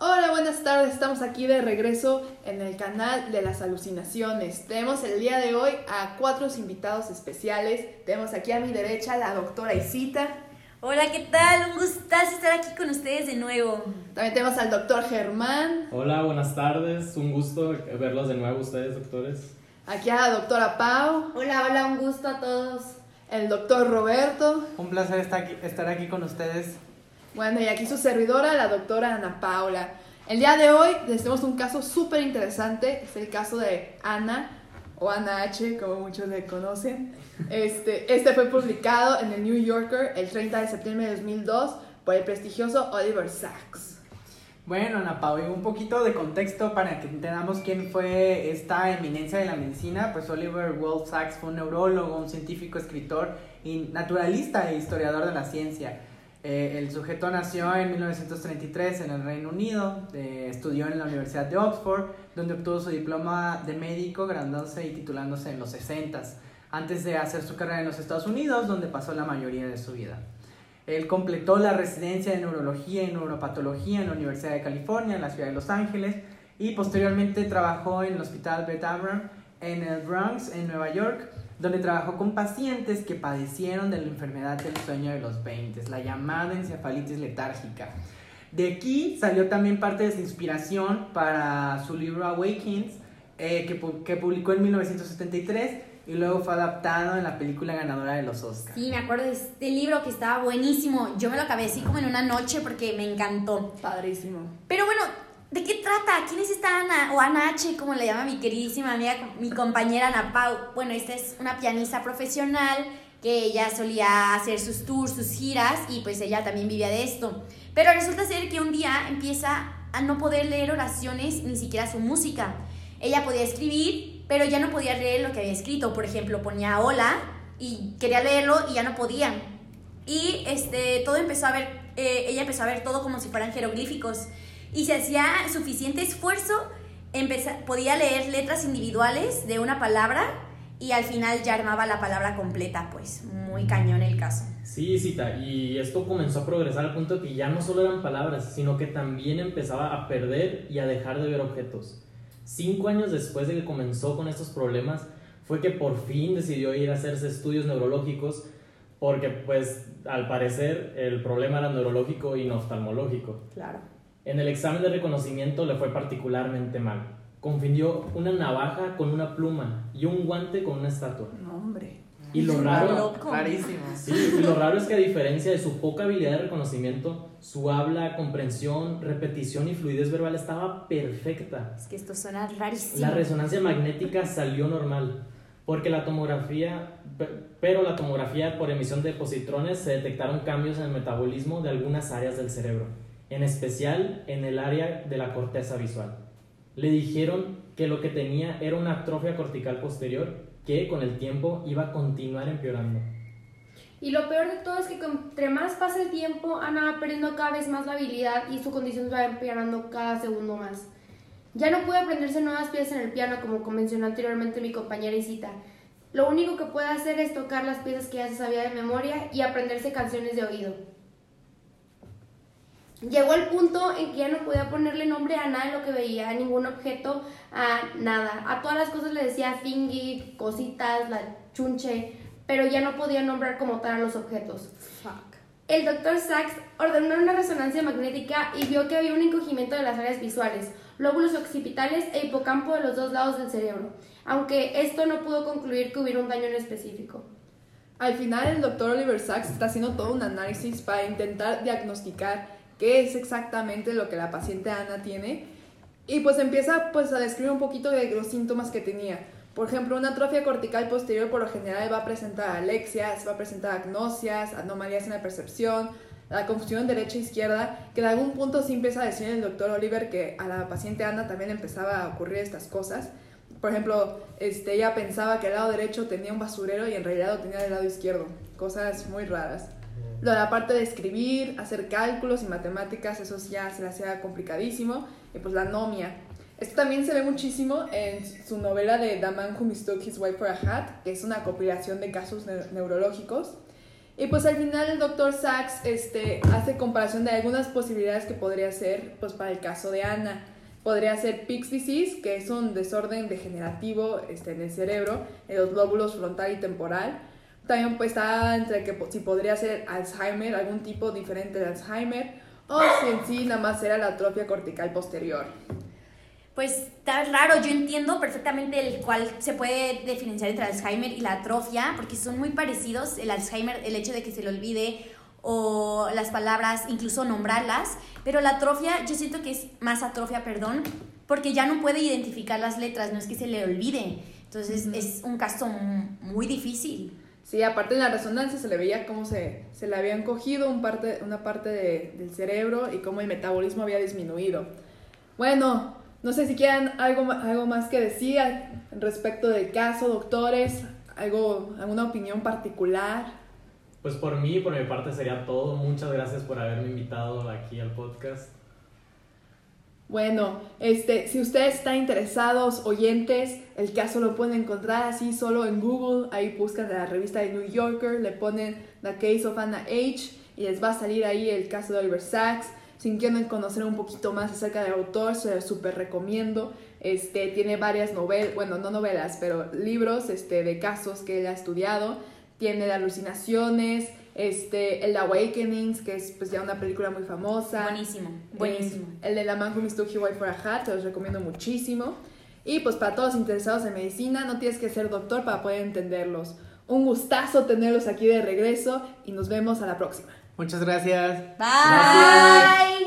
Hola, buenas tardes. Estamos aquí de regreso en el canal de las alucinaciones. Tenemos el día de hoy a cuatro invitados especiales. Tenemos aquí a mi derecha la doctora Isita. Hola, ¿qué tal? Un gustazo estar aquí con ustedes de nuevo. También tenemos al doctor Germán. Hola, buenas tardes. Un gusto verlos de nuevo ustedes, doctores. Aquí a la doctora Pau. Hola, hola, un gusto a todos. El doctor Roberto. Un placer estar aquí, estar aquí con ustedes. Bueno, y aquí su servidora, la doctora Ana Paula. El día de hoy les tenemos un caso súper interesante. Es el caso de Ana, o Ana H, como muchos le conocen. Este, este fue publicado en el New Yorker el 30 de septiembre de 2002 por el prestigioso Oliver Sacks. Bueno, Ana Paula, un poquito de contexto para que entendamos quién fue esta eminencia de la medicina. Pues Oliver Wolf Sacks fue un neurólogo, un científico, escritor, y naturalista e historiador de la ciencia. Eh, el sujeto nació en 1933 en el Reino Unido, estudió en la Universidad de Oxford, donde obtuvo su diploma de médico, graduándose y titulándose en los 60 antes de hacer su carrera en los Estados Unidos, donde pasó la mayoría de su vida. Él completó la residencia de neurología y neuropatología en la Universidad de California, en la ciudad de Los Ángeles, y posteriormente trabajó en el Hospital Beth Abraham en el Bronx, en Nueva York, donde trabajó con pacientes que padecieron de la enfermedad del sueño de los 20, la llamada encefalitis letárgica. De aquí salió también parte de su inspiración para su libro Awakens, eh, que, que, publicó en 1973 y luego fue adaptado en la película ganadora de los Oscars. Sí, me acuerdo de este libro que estaba buenísimo. Yo me lo acabé así como en una noche porque me encantó. Padrísimo. Pero bueno, ¿De qué trata? ¿Quién es esta Ana? O Ana H, como le llama mi queridísima amiga, mi compañera Ana Pau. Bueno, esta es una pianista profesional que ella solía hacer sus tours, sus giras y pues ella también vivía de esto. Pero resulta ser que un día empieza a no poder leer oraciones ni siquiera su música. Ella podía escribir, pero ya no podía leer lo que había escrito. Por ejemplo, ponía hola y quería leerlo y ya no podía. Y este, todo empezó a ver, eh, ella empezó a ver todo como si fueran jeroglíficos y si hacía suficiente esfuerzo, podía leer letras individuales de una palabra y al final ya armaba la palabra completa, pues muy cañón el caso. Sí, cita, y esto comenzó a progresar al punto de que ya no solo eran palabras, sino que también empezaba a perder y a dejar de ver objetos. Cinco años después de que comenzó con estos problemas, fue que por fin decidió ir a hacerse estudios neurológicos, porque pues al parecer el problema era neurológico y no oftalmológico. Claro. En el examen de reconocimiento le fue particularmente mal. Confundió una navaja con una pluma y un guante con una estatua. No, hombre. Y lo raro. Sí, y lo raro es que a diferencia de su poca habilidad de reconocimiento, su habla, comprensión, repetición y fluidez verbal estaba perfecta. Es que esto suena rarísimo. La resonancia magnética salió normal, porque la tomografía, pero la tomografía por emisión de positrones se detectaron cambios en el metabolismo de algunas áreas del cerebro en especial en el área de la corteza visual. Le dijeron que lo que tenía era una atrofia cortical posterior que con el tiempo iba a continuar empeorando. Y lo peor de todo es que entre más pasa el tiempo, Ana va perdiendo cada vez más la habilidad y su condición va empeorando cada segundo más. Ya no puede aprenderse nuevas piezas en el piano como convencionó anteriormente mi compañera Isita. Lo único que puede hacer es tocar las piezas que ya se sabía de memoria y aprenderse canciones de oído. Llegó el punto en que ya no podía ponerle nombre a nada de lo que veía, a ningún objeto, a nada. A todas las cosas le decía thingy, cositas, la chunche, pero ya no podía nombrar como tal a los objetos. Fuck. El doctor Sachs ordenó una resonancia magnética y vio que había un encogimiento de las áreas visuales, lóbulos occipitales e hipocampo de los dos lados del cerebro, aunque esto no pudo concluir que hubiera un daño en específico. Al final, el doctor Oliver Sacks está haciendo todo un análisis para intentar diagnosticar qué es exactamente lo que la paciente Ana tiene y pues empieza pues a describir un poquito de los síntomas que tenía. Por ejemplo, una atrofia cortical posterior por lo general va a presentar alexias, va a presentar agnosias, anomalías en la percepción, la confusión derecha-izquierda, que en algún punto sí empieza a decir el doctor Oliver que a la paciente Ana también empezaba a ocurrir estas cosas. Por ejemplo, este, ella pensaba que el lado derecho tenía un basurero y en realidad lo tenía del lado izquierdo. Cosas muy raras. Lo de la parte de escribir, hacer cálculos y matemáticas, eso ya se le hacía complicadísimo. Y pues la anomia. Esto también se ve muchísimo en su novela de The Man Who Mistook His Wife for a Hat, que es una compilación de casos neurológicos. Y pues al final el doctor Sachs este, hace comparación de algunas posibilidades que podría ser pues para el caso de Ana. Podría ser Pick's disease, que es un desorden degenerativo este, en el cerebro, en los lóbulos frontal y temporal. También pues está entre que si podría ser Alzheimer, algún tipo diferente de Alzheimer, o si en sí nada más era la atrofia cortical posterior. Pues está raro, yo entiendo perfectamente el cual se puede diferenciar entre Alzheimer y la atrofia, porque son muy parecidos. El Alzheimer, el hecho de que se le olvide o las palabras, incluso nombrarlas, pero la atrofia yo siento que es más atrofia, perdón, porque ya no puede identificar las letras, no es que se le olvide. Entonces es un caso muy difícil. Sí, aparte de la resonancia se le veía cómo se, se le habían cogido un parte, una parte de, del cerebro y cómo el metabolismo había disminuido. Bueno, no sé si quieran algo, algo más que decir respecto del caso, doctores, algo, alguna opinión particular. Pues por mí, por mi parte sería todo. Muchas gracias por haberme invitado aquí al podcast. Bueno, este, si ustedes están interesados, oyentes, el caso lo pueden encontrar así solo en Google. Ahí buscan la revista de New Yorker, le ponen The Case of Anna H. y les va a salir ahí el caso de Oliver Sacks si quieren conocer un poquito más acerca del autor, se los súper recomiendo. Este, tiene varias novelas, bueno, no novelas, pero libros este, de casos que él ha estudiado. Tiene alucinaciones, este, el Awakenings, que es pues ya una película muy famosa. Buenísimo, buenísimo. el de La Man Who Mistook His Wife for a Hat, te los recomiendo muchísimo. Y pues para todos interesados en medicina, no tienes que ser doctor para poder entenderlos. Un gustazo tenerlos aquí de regreso y nos vemos a la próxima. Muchas gracias. Bye.